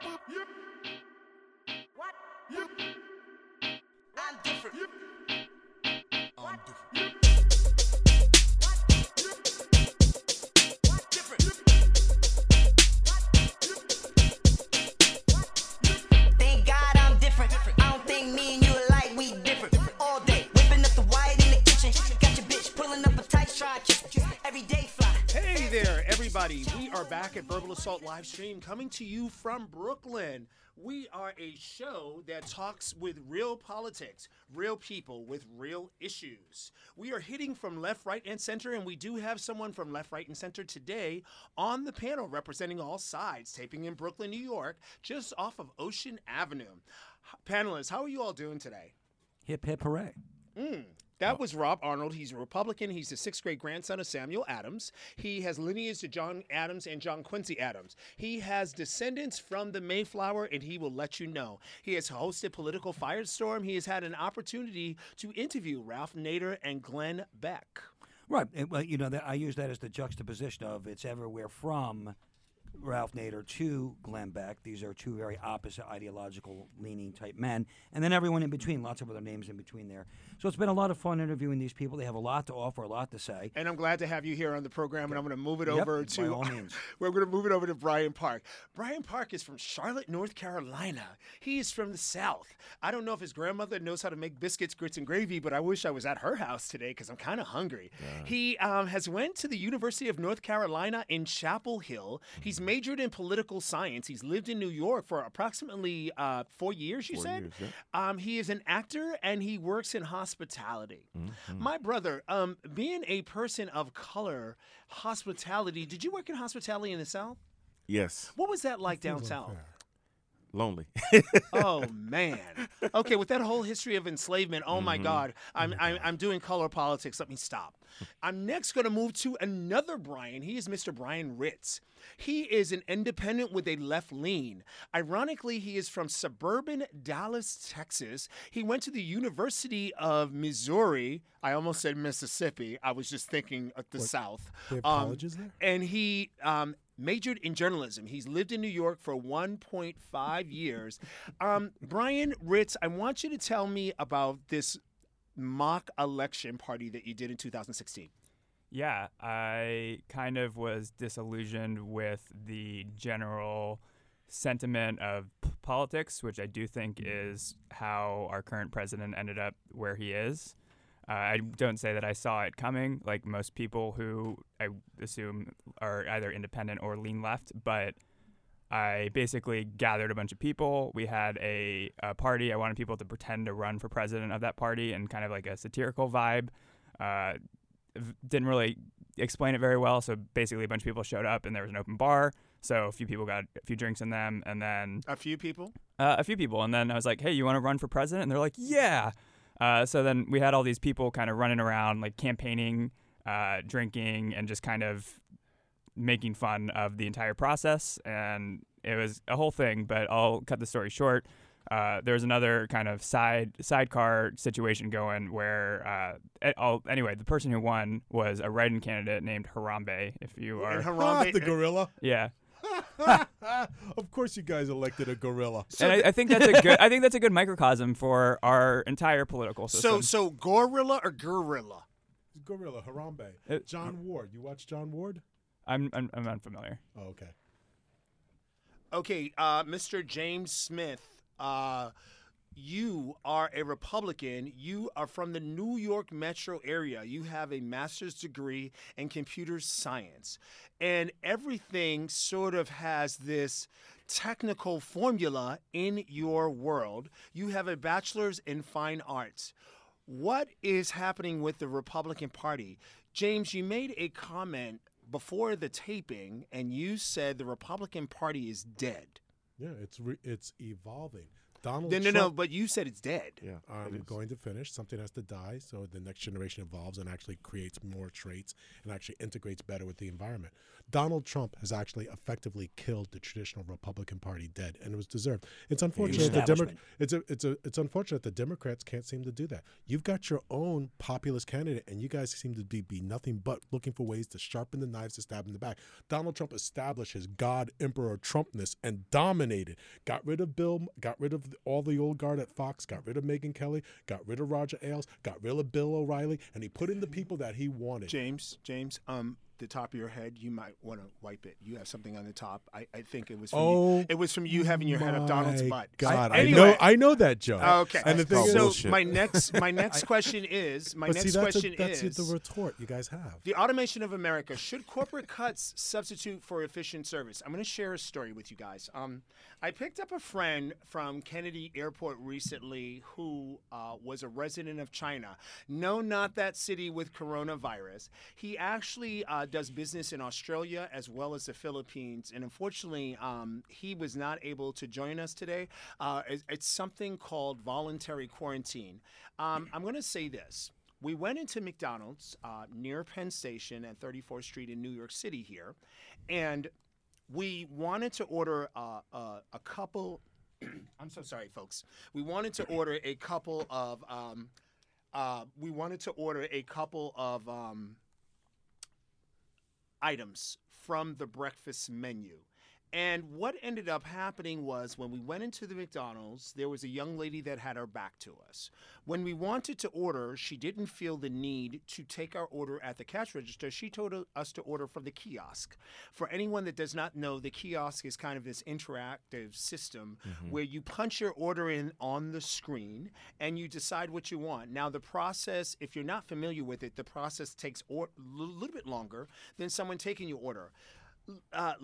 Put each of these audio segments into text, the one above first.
What? I'm different. I'm different. Are back at Verbal Assault live stream coming to you from Brooklyn. We are a show that talks with real politics, real people with real issues. We are hitting from left, right, and center, and we do have someone from left, right, and center today on the panel representing all sides, taping in Brooklyn, New York, just off of Ocean Avenue. Panelists, how are you all doing today? Hip hip hooray. Hmm. That oh. was Rob Arnold. He's a Republican. He's the sixth great grandson of Samuel Adams. He has lineage to John Adams and John Quincy Adams. He has descendants from the Mayflower, and he will let you know. He has hosted Political Firestorm. He has had an opportunity to interview Ralph Nader and Glenn Beck. Right. and, well, you know, that I use that as the juxtaposition of it's everywhere from Ralph Nader to Glenn Beck. These are two very opposite ideological leaning type men. And then everyone in between, lots of other names in between there. So it's been a lot of fun interviewing these people. They have a lot to offer, a lot to say. And I'm glad to have you here on the program, and I'm going to move it Yep, over by to all means. we're going to move it over to Brian Park. Brian Park is from Charlotte, North Carolina. He is from the South. I don't know if his grandmother knows how to make biscuits, grits, and gravy, but I wish I was at her house today because I'm kind of hungry. He um, has went to the University of North Carolina in Chapel Hill. He's majored in political science. He's lived in New York for approximately uh, four years. You Four said. years, yeah. Um, he is an actor and he works in hospitality. Mm-hmm. My brother, um, being a person of color, hospitality. Did you work in hospitality in the South? Yes, What was that like down south? Lonely. oh man. Okay, with that whole history of enslavement, oh my God, I'm, I'm I'm doing color politics. Let me stop. I'm next going to move to another Brian. He is Mr. Brian Ritz. He is an independent with a left lean. Ironically, he is from suburban Dallas, Texas. He went to the University of Missouri. I almost said Mississippi. I was just thinking of the South. They have Um, colleges there? and he um, majored in journalism. He's lived in New York for 1.5 years. Um, Brian Ritz, I want you to tell me about this mock election party that you did in 2016. Yeah, I kind of was disillusioned with the general sentiment of p- politics, which I do think is how our current president ended up where he is. Uh, I don't say that I saw it coming, like most people who I assume are either independent or lean left, but I basically gathered a bunch of people. We had a, a party. I wanted people to pretend to run for president of that party and kind of like a satirical vibe. Uh, didn't really explain it very well. So basically, a bunch of people showed up and there was an open bar. So a few people got a few drinks in them, and then A few people? uh, a few people, and then I was like, "Hey, you want to run for president?" And they're like, "Yeah." Uh, so then we had all these people kind of running around, like campaigning, uh, drinking, and just kind of making fun of the entire process. And it was a whole thing. But I'll cut the story short. Uh, there was another kind of side sidecar situation going where, uh, a- I'll, anyway, the person who won was a write-in candidate named Harambe. If you are, And Ah, Harambe, the gorilla. yeah. of course, you guys elected a gorilla. and I, I think that's a good. I think that's a good microcosm for our entire political system. so so gorilla or gorilla? Gorilla, Harambe. Uh, John Ward. You watch John Ward? I'm, I'm I'm unfamiliar. Oh, okay. Okay, uh, Mr. James Smith, uh, you are a Republican. You are from the New York metro area. You have a master's degree in computer science. And everything sort of has this technical formula in your world. You have a bachelor's in fine arts. What is happening with the Republican Party? James, you made a comment before the taping and you said the Republican Party is dead. Yeah, it's re- it's evolving. Donald No, no, Trump. no. But you said it's dead. Yeah. Ah, I'm going to finish. Something has to die so the next generation evolves and actually creates more traits and actually integrates better with the environment. Donald Trump has actually effectively killed the traditional Republican Party dead, and it was deserved. It's unfortunate the Demo- it's a, it's a, it's unfortunate the Democrats can't seem to do that. You've got your own populist candidate, and you guys seem to be, be nothing but looking for ways to sharpen the knives to stab in the back. Donald Trump established his God Emperor Trumpness and dominated. Got rid of Bill, got rid of all the old guard at Fox, got rid of Megyn Kelly, got rid of Roger Ailes, got rid of Bill O'Reilly, and he put in the people that he wanted. James, James, um, the top of your head, you might want to wipe it. You have something on the top. I, I think it was from Oh, you. It was from you having your head up Donald's butt. God, I Anyway. know, I know that joke. Okay. And the thing so bullshit. my next my next question is my but next see, that's, question a, that's is the retort you guys have. the automation of America should corporate cuts substitute for efficient service? I'm going to share a story with you guys. Um, I picked up a friend from Kennedy Airport recently who uh, was a resident of China. No, not that city with coronavirus. He actually uh, does business in Australia as well as the Philippines, and unfortunately, um, he was not able to join us today. Uh, it's, it's something called voluntary quarantine. Um, I'm going to say this. We went into McDonald's uh, near Penn Station at 34th Street in New York City here, and we wanted to order uh, uh, a couple. I'm so sorry, folks. We wanted to order a couple of. Um, uh, we wanted to order a couple of um, items from the breakfast menu. And what ended up happening was when we went into the McDonald's, there was a young lady that had her back to us. When we wanted to order, she didn't feel the need to take our order at the cash register. She told us to order from the kiosk. For anyone that does not know, the kiosk is kind of this interactive system where you punch your order in on the screen and you decide what you want. Now, the process, if you're not familiar with it, the process takes a little bit longer than someone taking your order. Uh,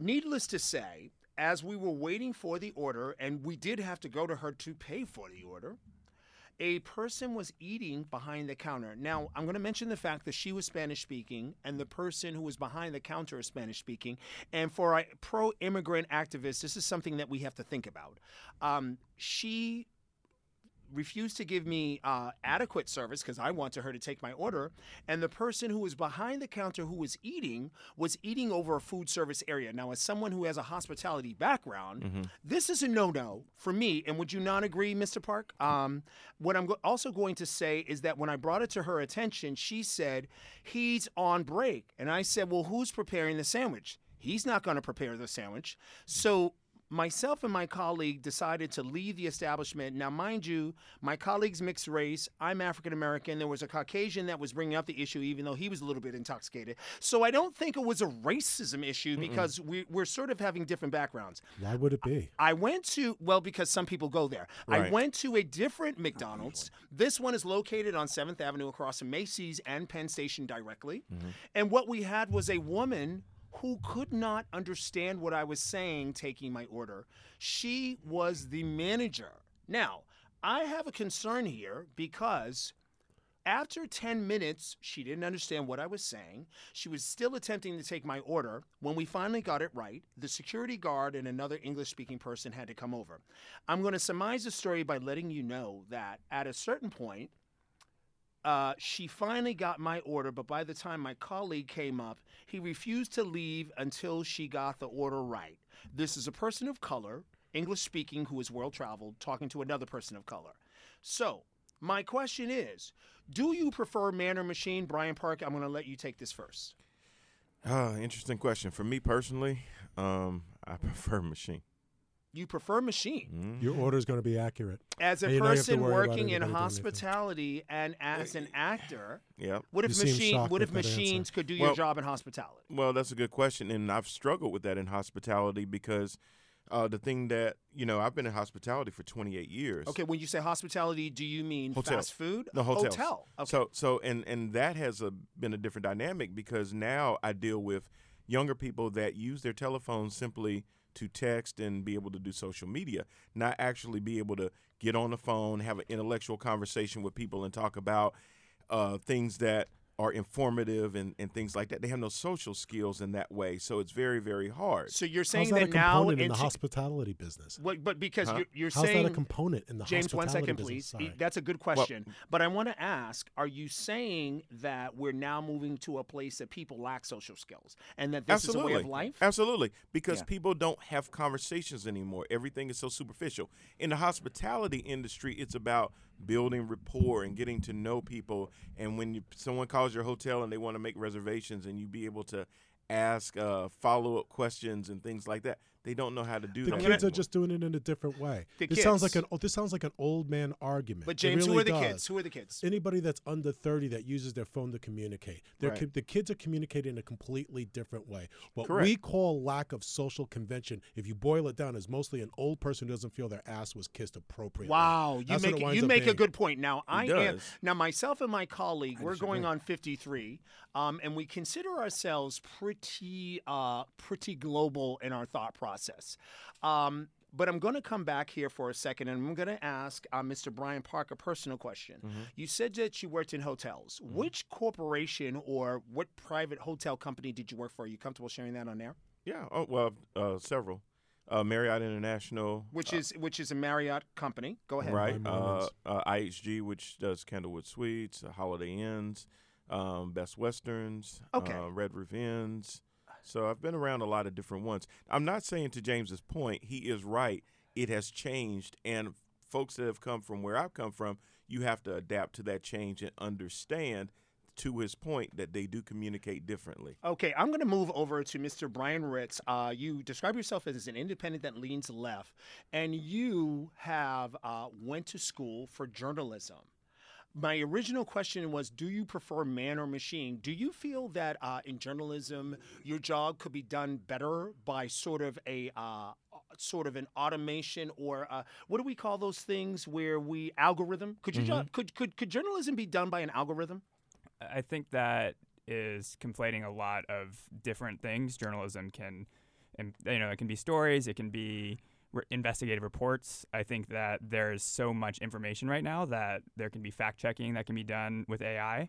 needless to say, as we were waiting for the order, and we did have to go to her to pay for the order, a person was eating behind the counter. Now, I'm going to mention the fact that she was Spanish speaking, and the person who was behind the counter is Spanish speaking. And for a pro immigrant activist, this is something that we have to think about. Um, she refused to give me uh, adequate service because I wanted her to take my order. And the person who was behind the counter who was eating was eating over a food service area. Now, as someone who has a hospitality background, this is a no no for me. And would you not agree, Mr. Park? Um, what I'm go- also going to say is that when I brought it to her attention, she said, he's on break. And I said, well, who's preparing the sandwich? He's not going to prepare the sandwich. So myself and my colleague decided to leave the establishment. Now, mind you, my colleague's mixed race. I'm African American. There was a Caucasian that was bringing up the issue, even though he was a little bit intoxicated. So I don't think it was a racism issue because we, we're sort of having different backgrounds. Why would it be? I went to, well, because some people go there. I went to a different McDonald's. This one is located on 7th Avenue across from Macy's and Penn Station directly. Mm-hmm. And what we had was a woman who could not understand what I was saying taking my order. She was the manager. Now, I have a concern here because after 10 minutes, she didn't understand what I was saying. She was still attempting to take my order. When we finally got it right, the security guard and another English speaking person had to come over. I'm going to surmise the story by letting you know that at a certain point, uh, she finally got my order, but by the time my colleague came up, he refused to leave until she got the order right. This is a person of color, English speaking, who is world traveled, talking to another person of color. So, my question is Do you prefer man or machine? Brian Park, I'm going to let you take this first. Ah, interesting question. For me personally, um, I prefer machine. You prefer machine. Your order is going to be accurate. As a And you don't have to person working in anybody doing anything. hospitality and as an actor, Yep. what if You machine what if that answer. machines could do your job in hospitality? Well, that's a good question, and I've struggled with that in hospitality because uh, the thing that you know, I've been in hospitality for 28 years. Okay, when you say hospitality, do you mean Hotels. fast food? The hotels. Hotel. Okay. So so and and that has a, been a different dynamic because now I deal with younger people that use their telephones simply to text and be able to do social media, not actually be able to get on the phone, have an intellectual conversation with people, and talk about uh, things that are informative and, and things like that. They have no social skills in that way, so it's very very hard. So you're How's saying that a that now component in the hospitality business? What, but because Huh? you're, you're How's saying that a component in the James, one hospitality second, business? please. Sorry. That's a good question. but I want to ask: Are you saying that we're now moving to a place that people lack social skills, and that this Absolutely. is a way of life? Absolutely. Because Yeah. people don't have conversations anymore. Everything is so superficial. In the hospitality industry, it's about building rapport and getting to know people. And when you, someone calls your hotel and they want to make reservations and you be able to ask uh, follow up questions and things like that, they don't know how to do that. the that. kids are just doing it in a different way. The this sounds like an oh, this sounds like an old man argument. But It James, who are the does. kids? Who are the kids? Anybody that's under 30 that uses their phone to communicate. Right. co- the kids are communicating in a completely different way. What Correct. we call lack of social convention, if you boil it down, is mostly an old person who doesn't feel their ass was kissed appropriately. Wow, you That's what make it winds you up make a good point. Now I am now myself and my colleague. I we're going disagree. on 53, um, and we consider ourselves pretty uh, pretty global in our thought process. Um, but I'm going to come back here for a second, and I'm going to ask uh, Mr. Brian Park a personal question. Mm-hmm. You said that you worked in hotels. Which corporation or what private hotel company did you work for? Are you comfortable sharing that on air? Yeah. Oh, well, uh, several. Uh, Marriott International. Which is which is a Marriott company. Go ahead. right? Uh, uh, IHG, which does Candlewood Suites, uh, Holiday Inns, um, Best Westerns, Okay. uh, Red Roof Inns. So I've been around a lot of different ones. I'm not saying to James's point, he is right. It has changed, and folks that have come from where I've come from, you have to adapt to that change and understand. To his point, that they do communicate differently. Okay, I'm going to move over to Mr. Brian Ritz. Uh, you describe yourself as an independent that leans left, and you have uh, went to school for journalism. My original question was Do you prefer man or machine? Do you feel that uh, in journalism, your job could be done better by sort of a uh, sort of an automation or uh, what do we call those things where we algorithm? Could you jo- could, could could journalism be done by an algorithm? I think that is conflating a lot of different things. Journalism can, and, you know, it can be stories, it can be re- investigative reports. I think that there's so much information right now that there can be fact checking that can be done with AI.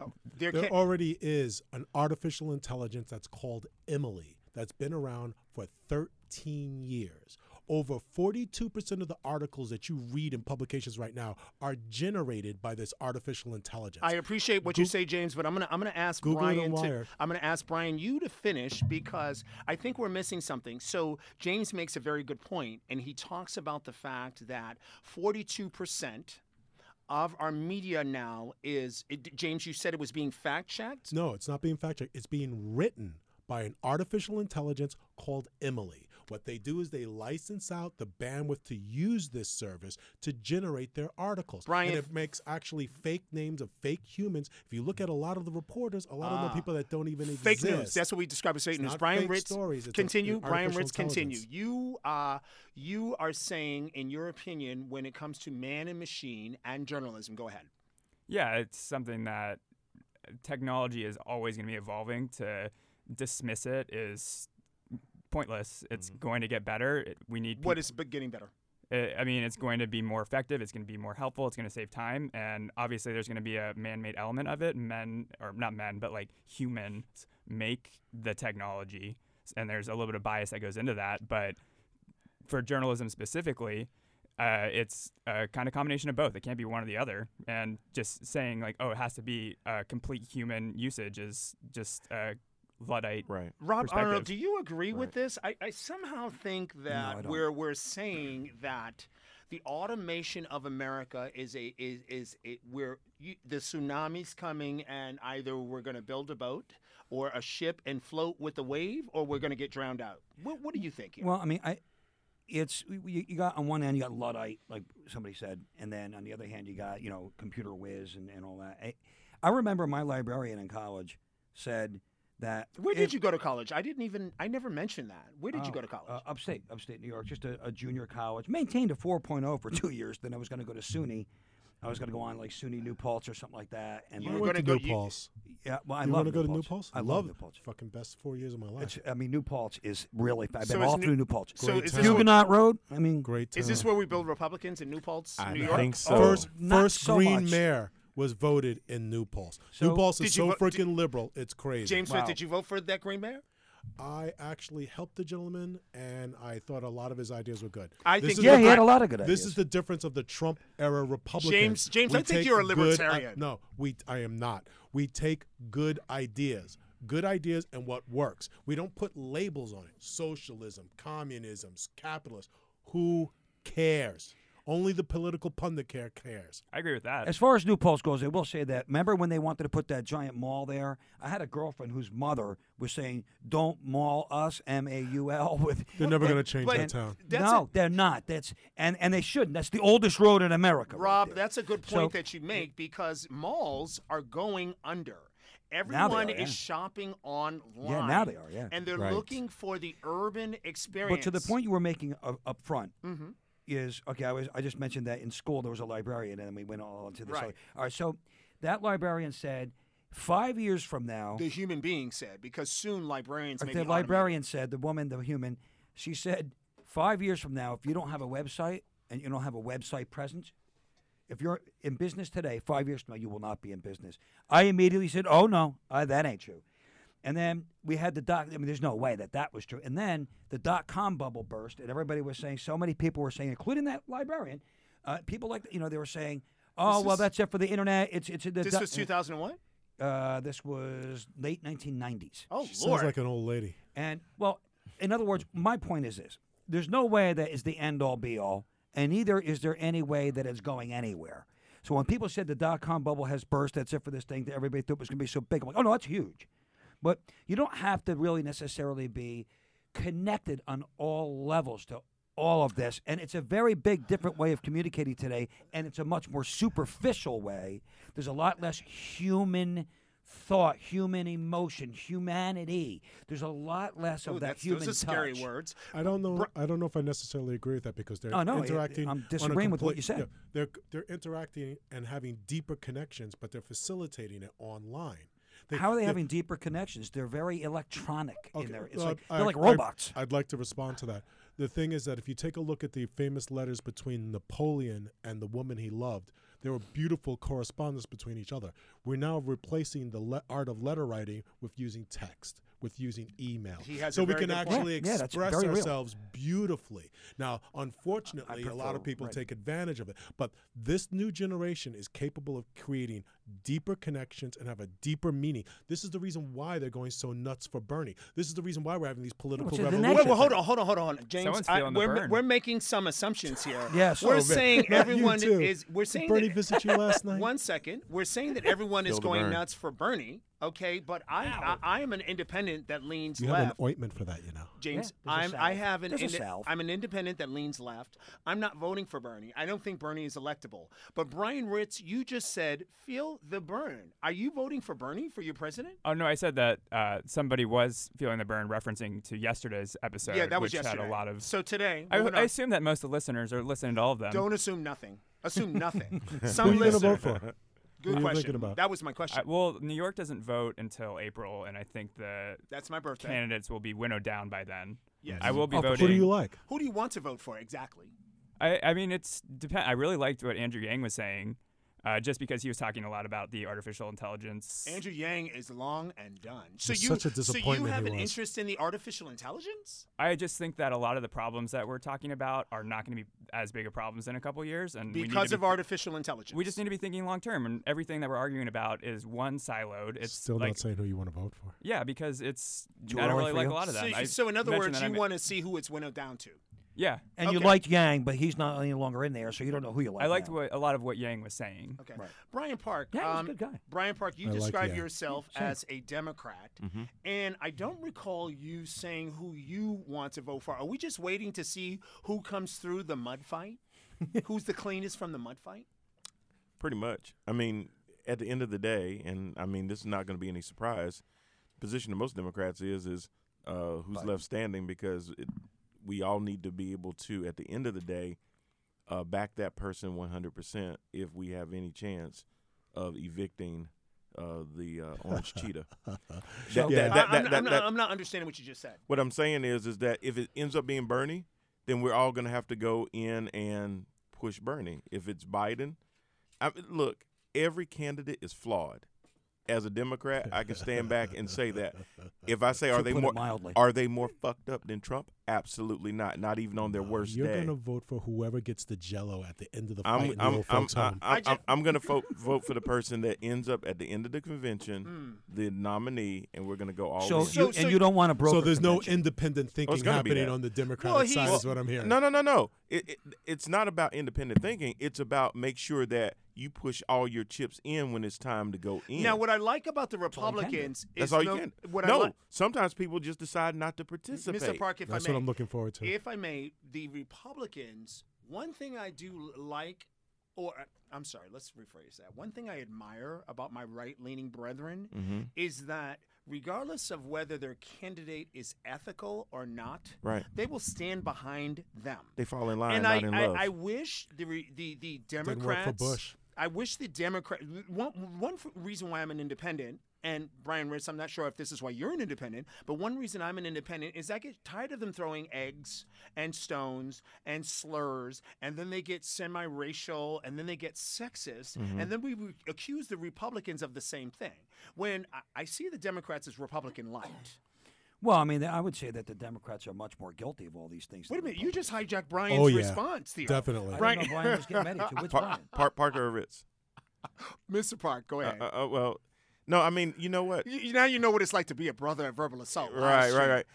Oh, there There can- already is an artificial intelligence that's called Emily that's been around for 13 years. Over 42% of the articles that you read in publications right now are generated by this artificial intelligence. I appreciate what you say, James, but I'm gonna I'm gonna ask Google Brian to I'm gonna ask Brian you to finish because I think we're missing something. So James makes a very good point, and he talks about the fact that 42 percent of our media now is it, James. You said it was being fact checked. No, it's not being fact checked. It's being written by an artificial intelligence called Emily. What they do is they license out the bandwidth to use this service to generate their articles. Brian, and it makes actually fake names of fake humans. If you look at a lot of the reporters, a lot of them Ah. people that don't even Fake exist. news. That's what we describe as fake It's news. not Brian fake Ritz, stories, it's continue. an Brian Ritz, continue. You, uh, you are saying, in your opinion, when it comes to man and machine and journalism, go ahead. Yeah, it's something that technology is always going to be evolving. To dismiss it is pointless. It's going to get better. It, we need What peop- is getting better? I I mean, it's going to be more effective. It's going to be more helpful. It's going to save time, and obviously, there's going to be a man-made element of it. Men, or not men, but like humans, make the technology, and there's a little bit of bias that goes into that. But for journalism specifically, uh, it's a kind of combination of both. It can't be one or the other. And just saying like, oh, it has to be uh, complete human usage is just a luddite. Right. Rob. Arnold, do you agree with this? I, I somehow think that don't. we're we're saying that the automation of America is a is is it, we're you, the tsunami's coming and either we're going to build a boat or a ship and float with the wave or we're going to get drowned out. What, what do you think? Here? Well, I mean, I it's you, you got on one hand you got luddite, like somebody said, and then on the other hand you got you know computer whiz and, and all that. I, I remember my librarian in college said that Where did if- you go to college? I didn't even I never mentioned that. Where did you Oh, go to college? Uh, upstate, upstate New York, just a, a junior college. Maintained a 4.0 for two years. Then I was going to go to SUNY. I was going to go on like SUNY New Paltz or something like that. And You I then- were went to gonna New go- you- Paltz. yeah, well, I you love to go to New New Paltz. Paltz? I love New it. Paltz. Fucking best four years of my life. It's, I mean, New Paltz is really. I've been is all New- through New Paltz. so Great is town. this what, Huguenot Road. I mean, Great. is this where we build Republicans in New Paltz, I New York? think so. first first green much. mayor was voted in New Paltz. So- New Paltz is so vo- did- freaking liberal, it's crazy. James Smith, did you vote for that Green Mayor? I actually helped the gentleman, and I thought a lot of his ideas were good. I This think is Yeah, the- he had a lot of good This ideas. is the difference of the Trump era Republicans. James- James, We I think you're a good- libertarian. no, we. I am not. We take good ideas, good ideas, and what works. We don't put labels on it. Socialism, communism, capitalist. Who cares? Only the political pundit care cares. I agree with that. As far as New Paltz goes, I will say that. Remember when they wanted to put that giant mall there? I had a girlfriend whose mother was saying, "Don't maul us." M A U L. With They're never going to change that town. No, a- they're not. That's and and they shouldn't. That's the oldest road in America. Rob, there. that's a good So- point that you make because malls are going under. Everyone are, yeah. is shopping online. Yeah, now they are, yeah. And they're Right. looking for the urban experience. But to the point you were making up, up front Mm-hmm. Is okay. I was I just mentioned that in school there was a librarian, and then we went all into this. Right. All right, so that librarian said, five years from now, the human being said, because soon librarians may the be librarian said, the woman, the human, she said, five years from now, if you don't have a website and you don't have a website presence, if you're in business today, five years from now, you will not be in business. I immediately said, oh, no, uh, that ain't true. And then we had the dot. I mean, there's no way that that was true. And then the dot com bubble burst, and everybody was saying. So many people were saying, including that librarian, uh, people like you know they were saying, "Oh, This well, is- that's it for the internet." It's it's the This dot- was 2001. Uh, this was late 1990s. Oh Sounds Lord! like an old lady. And well, in other words, my point is this: there's no way that is the end all be all, and neither is there any way that it's going anywhere. So when people said the dot com bubble has burst, that's it for this thing that everybody thought was going to be so big, I'm like, oh no, that's huge. But you don't have to really necessarily be connected on all levels to all of this. And it's a very big, different way of communicating today, and it's a much more superficial way. There's a lot less human thought, human emotion, humanity. There's a lot less of Ooh, that that's, human those are scary touch. words. I don't know. I don't know if I necessarily agree with that because they're Oh, no, interacting. I'm on a disagreeing with what complete- you said. yeah, they're they're interacting and having deeper connections, but they're facilitating it online. They, How are they they're- having deeper connections? They're very electronic in Okay, there. It's well, like they're like I- robots. I'd like to respond to that. The thing is that if you take a look at the famous letters between Napoleon and the woman he loved, there were beautiful correspondence between each other. We're now replacing the le- art of letter writing with using text, with using email. He has so we can good point. actually Yeah, yeah, that's express real. ourselves beautifully. Now, unfortunately, a lot of people writing. take advantage of it, but this new generation is capable of creating deeper connections and have a deeper meaning. This is the reason why they're going so nuts for Bernie. This is the reason why we're having these political it's revolutions. connection. Wait, well, hold on, hold on, hold on, James. I- we're, we're making some assumptions here. Yes. we're Oh, saying everyone is. We're saying Bernie that, visit you last night? One second. We're saying that everyone is going burn. nuts for Bernie. Okay, but I, I I am an independent that leans You have an ointment for that, you know. James, Yeah, I'm a I salve. have an There's a inde- salve. I'm an independent that leans left. I'm not voting for Bernie. I don't think Bernie is electable. But Brian Ritz, you just said feel the burn. Are you voting for Bernie for your president? Oh no, I said that uh, somebody was feeling the burn, referencing to yesterday's episode, yeah, that was which yesterday. had a lot of. So today, I, moving I assume that most of the listeners are listening to all of them. don't assume nothing. Assume nothing. Who Some are you going to listener- vote for? Good Who question. about? That was my question. I, well, New York doesn't vote until April, and I think the That's my birthday. candidates will be winnowed down by then. Yes. I will be Oh, voting. Who do you like? Who do you want to vote for exactly? I, I mean, it's depend. I really liked what Andrew Yang was saying, uh, just because he was talking a lot about the artificial intelligence. Andrew Yang is long and done. So It's you, such a so you have an was. interest in the artificial intelligence? I just think that a lot of the problems that we're talking about are not going to be as big of problems in a couple years, and we need Because to of be, artificial intelligence. we just need to be thinking long term, and everything that we're arguing about is one siloed. It's Still like not saying who you want to vote for. yeah, because it's Too I don't really like you? a lot of So, I so in other words, that you want to see who it's winnowed down to. Yeah. And you Okay. liked Yang, but he's not any longer in there, so you don't know who you like. I liked now. what a lot of what Yang was saying. Okay. Right. Brian Park. Yeah, he's a um, good guy. Brian Park, you I like describe Yang. yourself Same. as a Democrat, Mm-hmm. and I don't recall you saying who you want to vote for. Are we just waiting to see who comes through the mud fight? Who's the cleanest from the mud fight? Pretty much. I mean, at the end of the day, and I mean, this is not going to be any surprise. Position of most Democrats is is uh, who's Biden. left standing because it, we all need to be able to, at the end of the day, uh, back that person 100% if we have any chance of evicting uh, the uh, orange cheetah. That- So- that- Yeah. that- I, am that- I'm, not, I'm not understanding what you just said. what I'm saying is, is that if it ends up being Bernie, then we're all going to have to go in and push Bernie. If it's Biden, I, look, every candidate is flawed. As a Democrat, I can stand back and say that. If I say, are they more mildly. are they more fucked up than Trump? Absolutely not. Not even on their worst You're day. gonna vote for whoever gets the Jello at the end of the fight I'm in I'm old I'm, I'm. I'm, I ju- I'm, I'm gonna vote vote for the person that ends up at the end of the convention, Hmm. the nominee, and we're gonna go all So, in. you, So- so- and you don't want to broker so there's no independent thinking gonna happening on the Democratic Well, side, he's- is what I'm hearing. No, no, no, no. It, it, it's not about independent thinking. It's about make sure that you push all your chips in when it's time to go in. Now, what I like about the all you. Republicans That's is all no, can. What I no, sometimes people just decide not to participate. Mr. Park, if That's I may, what I'm looking forward to. if I may, the Republicans. One thing I do like, or uh, I'm sorry, let's rephrase that. One thing I admire about my right-leaning brethren Mm-hmm. is that regardless of whether their candidate is ethical or not, Right. they will stand behind them. They fall in line, and I, in I. I wish the re- the the Democrats. for Bush. I wish the Democrat. One one reason why I'm an independent, and Brian Ritz, I'm not sure if this is why you're an independent, but one reason I'm an independent is I get tired of them throwing eggs and stones and slurs, and then they get semi-racial, and then they get sexist, Mm-hmm. and then we re- accuse the Republicans of the same thing. When I, I see the Democrats as Republican light. Well, I mean, I would say that the Democrats are much more guilty of all these things. Wait a minute, you just hijacked Brian's Oh, yeah. response, Theo. Definitely. I Brian- don't know, Brian was getting ready to. Which Par- Brian? Par- Parker or Ritz? Mr. Park, go Uh, ahead. uh, uh, well, no, I mean, you know what? You- now you know what it's like to be a brother at verbal assault. Right, right, right.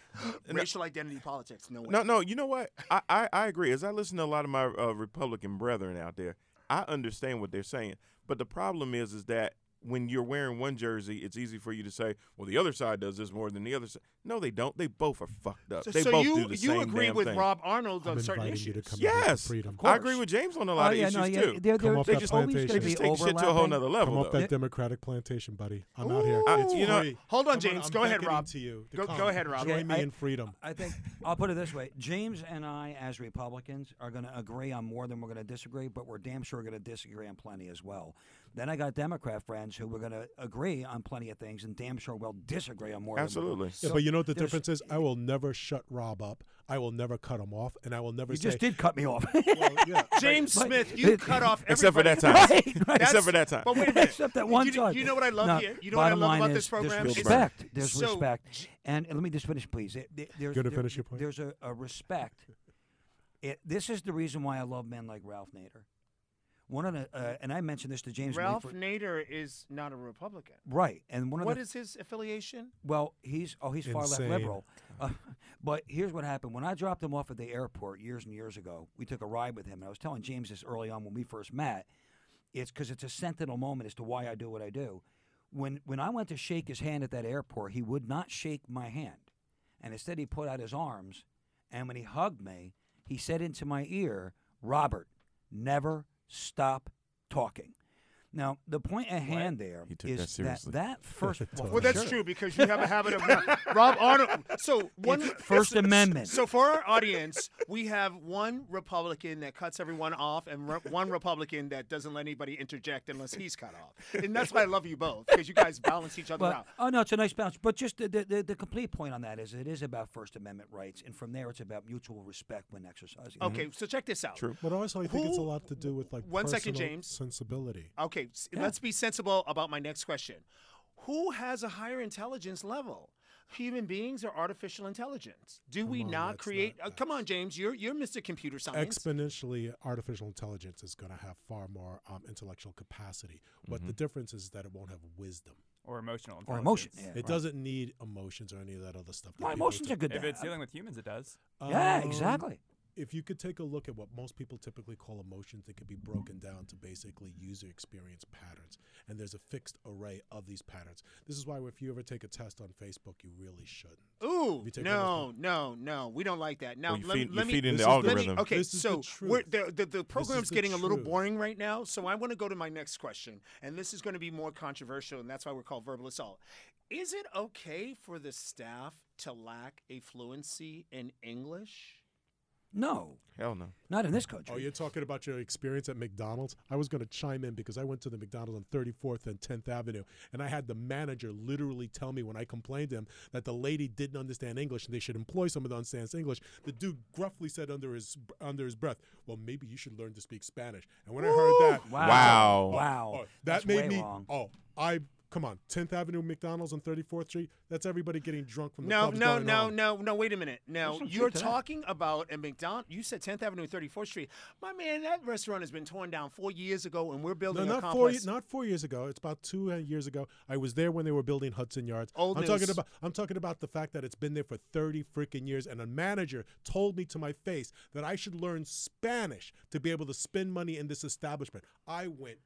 Racial identity politics. No way. No, no, you know what? I, I, I agree. As I listen to a lot of my uh, Republican brethren out there, I understand what they're saying. But the problem is, is that when you're wearing one jersey, it's easy for you to say, "Well, the other side does this more than the other side." No, they don't. They both are fucked up. So, they so both you do the you same agree damn with thing. Rob Arnold I'm on certain inviting you to issues? come Yes, freedom. I agree with James on a lot oh, of yeah, issues no, yeah, too. There, Come there, off there's that always going to plantation. be Just take shit to a whole overlapping. nother level. Come off that Democratic plantation, buddy. I'm out here. It's you know- free. Hold on, James. I'm Go ahead, Rob. To you to Go- go ahead, Rob. Join me in freedom. I think I'll put it this way: James and I, as Republicans, are going to agree on more than we're going to disagree, but we're damn sure going to disagree on plenty as well. Then I got Democrat friends who we're going to agree on plenty of things, and damn sure we'll disagree on more. than- Absolutely. Yeah, So but you know what the difference is? I will never shut Rob up. I will never cut him off, and I will never You say. just did cut me off. Well, yeah. James But- Smith, you but- cut off Except for that time. Right, right. Except for that time. But wait a minute. Except that one you, time. You know what I love No, here? You know what I bottom love line about is this program? There's It's- respect. There's So- respect. And let me just finish, please. It- there- there's, Gonna there- finish your point? There's a, a respect. It, this is the reason why I love men like Ralph Nader. One of the, uh, and I mentioned this to James. Ralph fir- Nader is not a Republican. right, and one of What the is his affiliation? Well, he's oh he's far left liberal. Uh, but here's what happened. When I dropped him off at the airport years and years ago, we took a ride with him. And I was telling James this early on when we first met. It's because it's a sentinel moment as to why I do what I do. When when I went to shake his hand at that airport, he would not shake my hand, and instead he put out his arms. And when he hugged me, he said into my ear, "Robert, never stop talking." Now, the point at hand there He took is that seriously. that first. well, Well, that's sure. true because you have a habit of Rob Arnold. So one It's First Amendment. So for our audience, we have one Republican that cuts everyone off, and re- one Republican that doesn't let anybody interject unless he's cut off. And that's why I love you both because you guys balance each other But, out. oh no, it's a nice balance. But just the, the, the, the complete point on that is it is about First Amendment rights, and from there it's about mutual respect when exercising. them. Okay, so check this out. True. But also, I think it's a Who- lot to do with like One second, personal James. sensibility. Okay, s- let's be sensible about my next question. Who has a higher intelligence level? Human beings or artificial intelligence? Do we on, not create? not- uh, come on, James, you're you're Mr. Computer Science. Exponentially, artificial intelligence is going to have far more um, intellectual capacity. But the difference is that it won't have wisdom. or emotional Or intelligence. emotion. Yeah, It right. doesn't need emotions or any of that other stuff. My emotions are good. If to it's dealing with humans, it does. yeah, Um, exactly. If you could take a look at what most people typically call emotions, it could be broken down to basically user experience patterns. And there's a fixed array of these patterns. This is why if you ever take a test on Facebook, you really shouldn't. Ooh, no, no, no, we don't like that. Now, Well, you let, feed- let you're me, feeding the let me- algorithm. okay, This is the so we're, the, the, the program's the getting a little boring right now, so I want to go to my next question, and this is going to be more controversial, and that's why we're called verbal assault. Is it okay for the staff to lack a fluency in English? No. Hell no. Not in this country. Oh, you're talking about your experience at McDonald's? I was going to chime in because I went to the McDonald's on 34th and 10th Avenue, and I had the manager literally tell me when I complained to him that the lady didn't understand English and they should employ someone that understands English. The dude gruffly said under his under his breath, "Well, maybe you should learn to speak Spanish." And when I heard that, Wow. Wow. Wow. Oh, oh, that That's made way me. wrong. Oh, I come on, 10th Avenue McDonald's on 34th Street. That's everybody getting drunk from the No, clubs no, going no, home. no, no. Wait a minute. Now some you're truth to that. talking about a McDonald. You said 10th Avenue, 34th Street. My man, that restaurant has been torn down four years ago, and we're No, building a not four. complex. ye- Not four years ago. It's about two uh, years ago. I was there when they were building Hudson Yards. Old I'm news. talking about. I'm talking about the fact that it's been there for 30 freaking years, and a manager told me to my face that I should learn Spanish to be able to spend money in this establishment. I went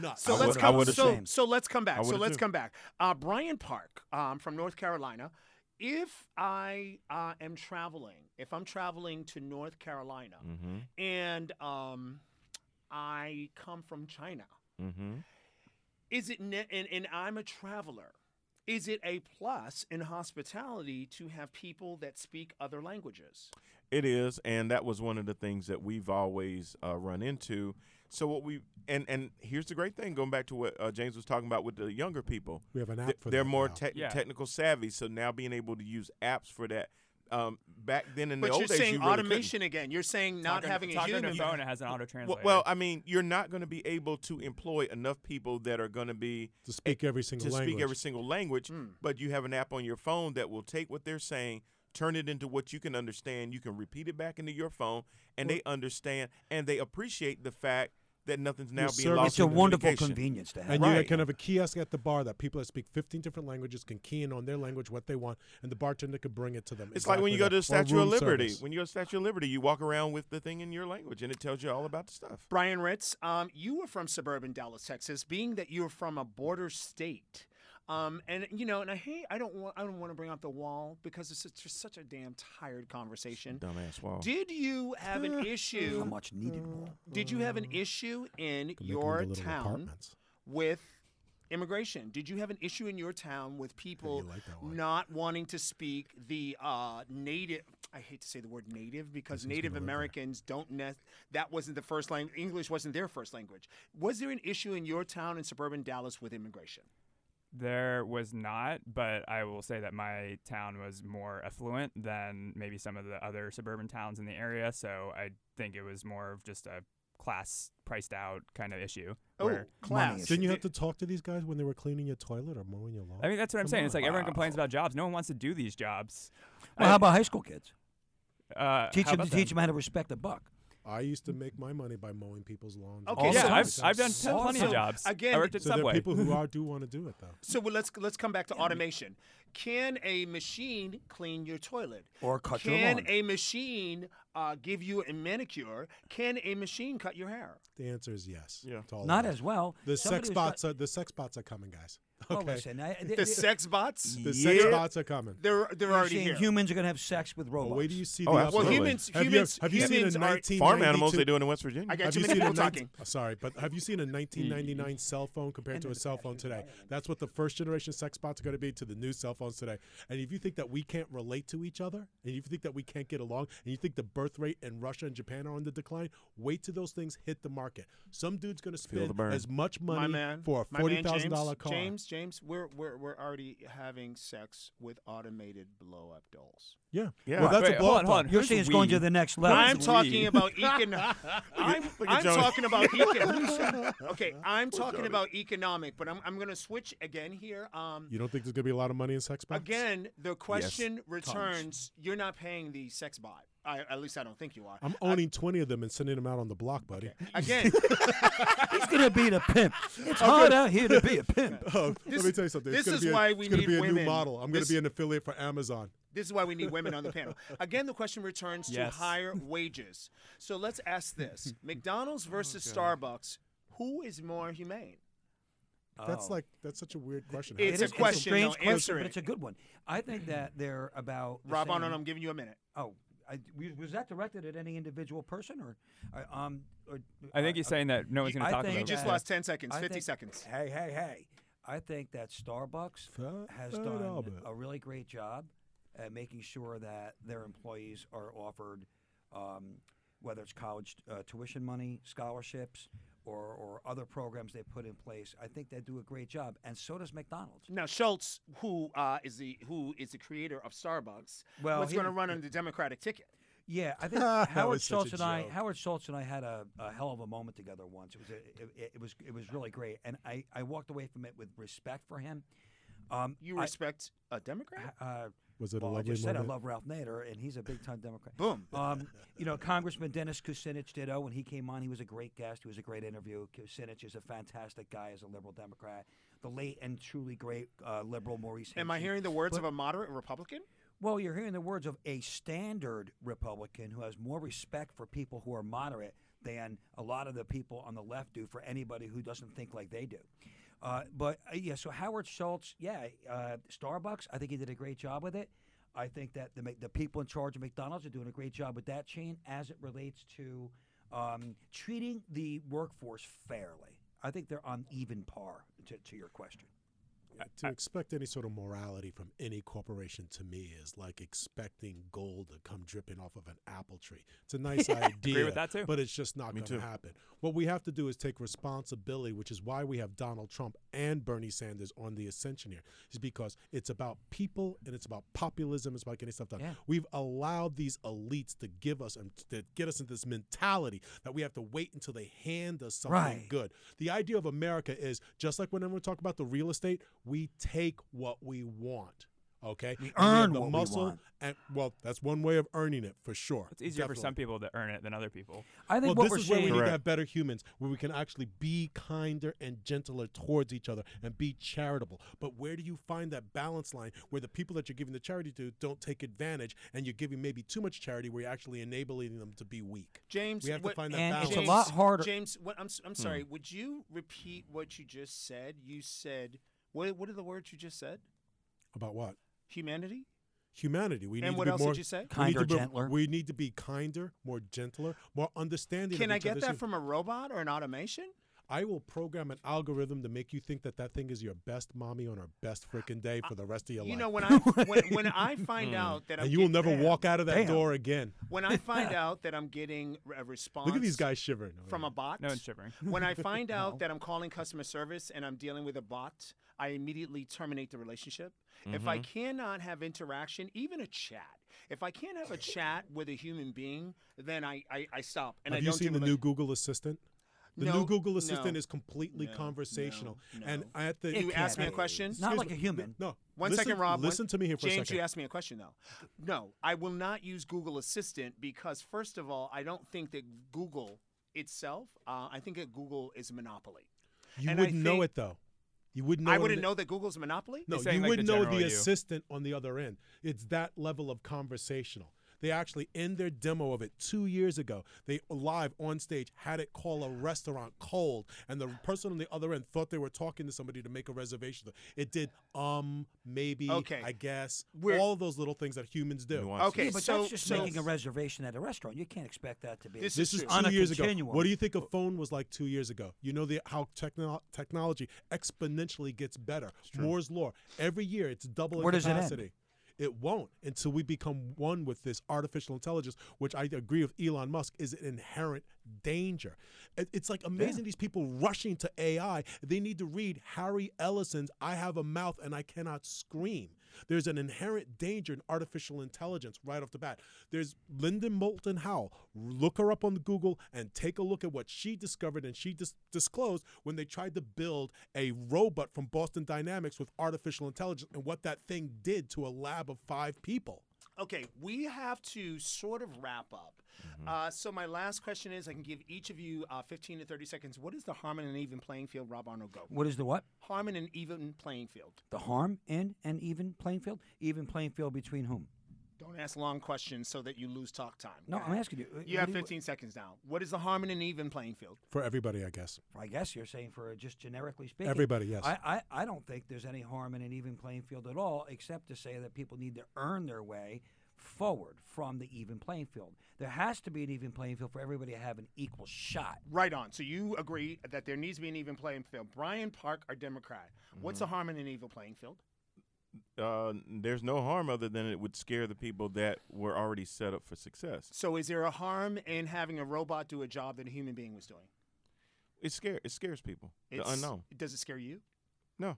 nuts. So I let's would- come. would've So, too. so let's come back. So let's too. come back. Uh, Brian Park um, from North Carolina. If I uh, am traveling, if I'm traveling to North Carolina, Mm-hmm. and um, I come from China, Mm-hmm. is it ne- and, and I'm a traveler? Is it a plus in hospitality to have people that speak other languages? It is, and that was one of the things that we've always uh, run into. So what we and and here's the great thing, going back to what uh, James was talking about with the younger people. we have an app Th- for they're that more te- Yeah. technical savvy, so now being able to use apps for that. Um, back then in But the you're old days, saying you really couldn't. automation again. You're saying not Talking- having a talking on human. your phone, it has an auto Well, translator. well, I mean, you're not going to be able to employ enough people that are going to be to speak every single to language. speak every single language. Hmm. But you have an app on your phone that will take what they're saying, turn it into what you can understand. You can repeat it back into your phone, and they understand and they appreciate the fact that nothing's now Your being service lost. it's a wonderful convenience to have. And you Right. can have a kiosk at the bar that people that speak 15 different languages can key in on their language what they want, and the bartender can bring it to them. It's like when you go to the. Statue of Liberty. service. When you go to the Statue of Liberty, you walk around with the thing in your language, and it tells you all about the stuff. Brian Ritz, um, you were from suburban Dallas, Texas. Being that you're from a border state, um, and you know, and I hate, I don't want, I don't want to bring up the wall because it's just such a damn tired conversation. Dumbass wall. Did you have an issue? How much needed wall. Did you have an issue in Can make them your into little town apartments. with immigration? Did you have an issue in your town with people like that one. not wanting to speak the uh, native? I hate to say the word native because This Native gonna live there. Americans don't. Ne- that wasn't the first language. English wasn't their first language. Was there an issue in your town in suburban Dallas with immigration? There was not, but I will say that my town was more affluent than maybe some of the other suburban towns in the area. So I think it was more of just a class priced out kind of issue. Oh, class. issue. Didn't you have to talk to these guys when they were cleaning your toilet or mowing your lawn? I mean, that's what I'm Come saying. It's on. like everyone complains about jobs. No one wants to do these jobs. Well, how about high school kids? Uh, Teach them to about teach them how to respect a buck. I used to make mm-hmm. my money by mowing people's lawns. Okay, all Yeah, so- I've. I've done so- plenty so of jobs. again- I worked at So there are people who are do want to do it though. So well, let's let's come back to automation. Can a machine clean your toilet? Or cut your Can a machine uh, give you a manicure? Can a machine cut your hair? The answer is yes. Yeah. all Not as well. The Somebody sex who's bots are the sex bots are coming, guys. Okay. oh, listen. I, they, The sex bots? the sex bots are coming. They're they're you're already saying here. humans are going to have sex with Well, robots. wait till you see the Oh, upside. well, humans Have humans you, have you seen a humans 1992 Farm animals, they do it in West Virginia. I got Have too many people 19 talking. uh, sorry, but have you seen a 1999 cell phone compared to a cell phone today? That's what the first generation sex bots are going to be to the new cell phones today. And if you think that we can't relate to each other, and if you think that we can't get along, and you think the birth rate in Russia and Japan are on the decline, wait till those things hit the market. Some dude's going to Feel the spend as much money man, for a my forty man, thousand dollar car. James, James, we're we're we're already having sex with automated blow up dolls. Yeah, Yeah. Well, that's Wait, a hold blow on, hold on. You're saying it's going to the next level. I'm we? talking about econ. I'm, I'm talking about econ. okay, I'm talking about economic, but I'm I'm going to switch again here. Um, You don't think there's going to be a lot of money in sex bots? Again, the question returns: You're not paying the sex bot. I, at least I don't think you are. I'm uh, owning 20 of them and sending them out on the block, buddy. Again, He's going to be the pimp. It's hard out here to be a pimp. Oh, This- let me tell you something. this it's gonna is be a, why we it's gonna need be a women. new model. I'm going to be an affiliate for Amazon. this is why we need women on the panel. Again, the question returns to higher wages. So let's ask this: Oh, McDonald's versus Starbucks. Who is more humane? That's Oh. like that's such a weird question. It's It a is- question, strange though. question, Answer but it. it's a good one. I think that they're about. the Rob, on, I'm giving you a minute. Oh, I, was- was that directed at any individual person or, uh, um? Or, I think uh, he's saying that no one's going to talk think You about just that- lost 10 seconds, I 50 think- seconds. Hey, hey, hey! I think that Starbucks Fat has Fat done Albert. a really great job at making sure that their employees are offered um, whether it's college uh, tuition money, scholarships, or, or other programs they put in place. I think they do a great job, and so does McDonald's. Now Schultz, who uh, is the who is the creator of Starbucks, Well, was going to run on the Democratic ticket. Yeah, I think Howard was such a Schultz and I. Howard Schultz and I had a, a hell of a moment together once. It was a, it, it, it was it was really great, and I, I walked away from it with respect for him. Um, You respect a Democrat? uh, Was it a well, I lovely just said I love Ralph Nader, and he's a big time Democrat. Boom. Um, you know, Congressman Dennis Kucinich did. ditto. When he came on, he was a great guest. He was a great interview. Kucinich is a fantastic guy as a liberal Democrat. The late and truly great uh, liberal Maurice. Am I hearing the words But- of a moderate Republican? Well, you're hearing the words of a standard Republican who has more respect for people who are moderate than a lot of the people on the left do for anybody who doesn't think like they do. Uh, but uh, yeah, so Howard Schultz, yeah, uh, Starbucks, I think he did a great job with it. I think that the the people in charge of McDonald's are doing a great job with that chain as it relates to um, treating the workforce fairly. I think they're on even par. To, to your question. To expect any sort of morality from any corporation to me is like expecting gold to come dripping off of an apple tree. It's a nice idea, with that, too. but it's just not going to happen. What we have to do is take responsibility, which is why we have Donald Trump and Bernie Sanders on the ascension here, is because it's about people and it's about populism. It's about getting stuff done. Yeah. We've allowed these elites to give us and to get us into this mentality that we have to wait until they hand us something Right. good. The idea of America is just like whenever we talk about the real estate, we take what we want. Okay, We And have earn the what we muscle, want. and well, that's one way of earning it for sure. It's easier for some people to earn it than other people. I think Well, what this we're is where we need to have better humans, where we can actually be kinder and gentler towards each other and be charitable. But where do you find that balance line where the people that you're giving the charity to don't take advantage, and you're giving maybe too much charity, where you're actually enabling them to be weak? James, We have to what- find that And balance. it's a lot harder- James, what, I'm s- I'm sorry. Hmm. Would you repeat what you just said? You said what? What are the words you just said? About what? Humanity. Humanity. We And need what to be else more, did you say? we need Kinder, to be- gentler. We need to be kinder, more gentler, more understanding. Can of I each get other's that from a robot or an automation? I will program an algorithm to make you think that that thing is your best mommy on her best freaking day for the rest of your You life. You know, when I when, when I find hmm. out that I'm and you will getting- never walk out of that Damn. door again. when I find out that I'm getting a response. Look at these guys shivering. from a bot. No one's shivering. when I find out that I'm calling customer service and I'm dealing with a bot, I immediately terminate the relationship. If Mm-hmm. I cannot have interaction, even a chat, if I can't have a chat with a human being, then I, I, I stop. And Have I you don't seen do the new Google Assistant? The No, new Google Assistant no, is completely no, conversational. no, And at the You It asked me a question. Not Excuse like a human. No. One listen, second, Rob. One- Listen to me here for James, a second. you asked me a question though. No, I will not use Google Assistant because first of all, I don't think that Google itself. Uh, I think that Google is a monopoly. You and wouldn't know it though. You wouldn't know. I wouldn't on know that Google's a monopoly. No, you like wouldn't know the you. assistant on the other end. It's that level of conversational. They actually, in their demo of it two years ago, they live on stage had it call a restaurant cold, and the person on the other end thought they were talking to somebody to make a reservation. It did um, maybe, Okay. I guess, We're- all those little things that humans do. Nuances. Okay, Yeah, but so that's just so making a reservation at a restaurant. You can't expect that to be. This This is is two On a years ago. What do you think a phone was like two years ago? You know the how techno- technology exponentially gets better. Moore's law. Every year it's double in Where does it end? It won't until we become one with this artificial intelligence, which I agree with Elon Musk is an inherent danger. It's like amazing these people rushing to AI. They need to read Harry Ellison's I Have a Mouth and I Cannot Scream. There's an inherent danger in artificial intelligence right off the bat. There's Linda Moulton Howe. Look her up on Google and take a look at what she discovered and she dis- disclosed when they tried to build a robot from Boston Dynamics with artificial intelligence and what that thing did to a lab of five people. Okay, we have to sort of wrap up. Uh, so my last question is: I can give each of you uh, 15 to 30 seconds. What is the harm in an even playing field? Rob Arnold, go. What is the what? Harm in an even playing field. The harm in an even playing field? Even playing field between whom? Don't ask long questions so that you lose talk time. No, I'm asking you. You have do 15 seconds now. What is the harm in an even playing field? For everybody, I guess. I guess you're saying for just generically speaking. Everybody, yes. I, I, I don't think there's any harm in an even playing field at all, except to say that people need to earn their way forward from the even playing field. There has to be an even playing field for everybody to have an equal shot. Right on. So you agree that there needs to be an even playing field. Brian Park, our Democrat. What's mm-hmm. the harm in an even playing field? Uh, there's no harm other than it would scare the people that were already set up for success. So, is there a harm in having a robot do a job that a human being was doing? It scare it scares people. the unknown. Does it scare you? No.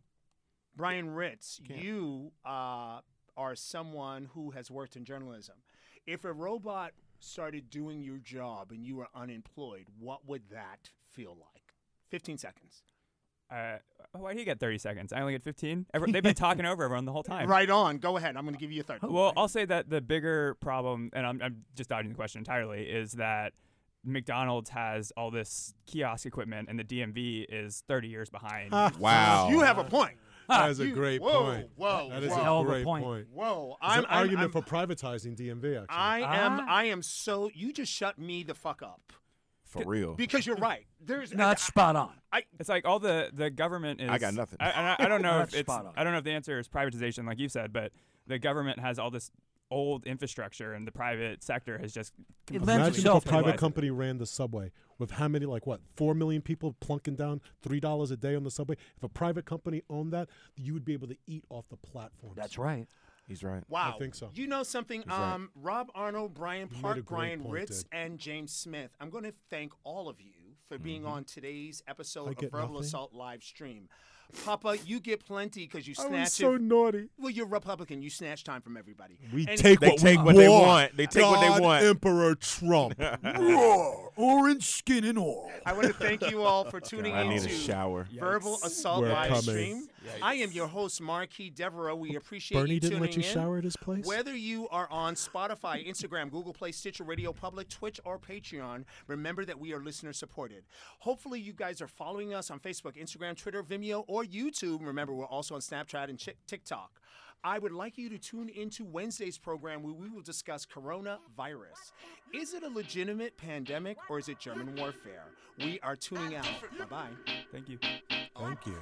Brian Ritz, Can't. you uh, are someone who has worked in journalism. If a robot started doing your job and you were unemployed, what would that feel like? 15 seconds. Uh, why do you get 30 seconds? I only get 15. They've been talking over everyone the whole time. Right on. Go ahead. I'm going to give you a third. Well, I'll say that the bigger problem, and I'm, I'm just dodging the question entirely, is that McDonald's has all this kiosk equipment, and the DMV is 30 years behind. Wow. You have a point. That is a You- great whoa, point. Whoa, That is whoa. A great point. point. Whoa. There's I'm an argument I'm, for privatizing DMV. Actually, I am Ah. I am so you just shut me the fuck up. For real. Because you're right. There's not that's spot on. I, It's like all the the government is. I got nothing. I, I, I don't know if it's. spot on. I don't know if the answer is privatization, like you said, but the government has all this old infrastructure, and the private sector has just. Completely Imagine if a private company ran the subway with how many, like what, four million people plunking down three dollars a day on the subway. If a private company owned that, you would be able to eat off the platform. That's right. He's right. Wow. I think so. You know something? right. Um, Rob Arnold, Brian You Park, Brian point, Ritz, Ed. and James Smith. I'm going to thank all of you for being on today's I episode of Verbal nothing? Assault live stream. Papa, you get plenty because you I snatch was so it. naughty. Well, you're Republican. You snatch time from everybody. We And- take what take we what they want. want. They take what they want. Emperor Trump. Roar, orange skin and all. I want to thank you all for tuning I in need a shower. Verbal Assault We're live coming. stream. I am your host, Marquis Devereaux. We appreciate Bernie you didn't let you in. shower at his place. Whether you are on Spotify, Instagram, Google Play, Stitcher, Radio Public, Twitch, or Patreon, remember that we are listener supported. Hopefully, you guys are following us on Facebook, Instagram, Twitter, Vimeo, or YouTube. Remember, we're also on Snapchat and TikTok. I would like you to tune into Wednesday's program where we will discuss coronavirus. Is it a legitimate pandemic or is it germ warfare? We are tuning out. Bye bye. Thank you. Thank you.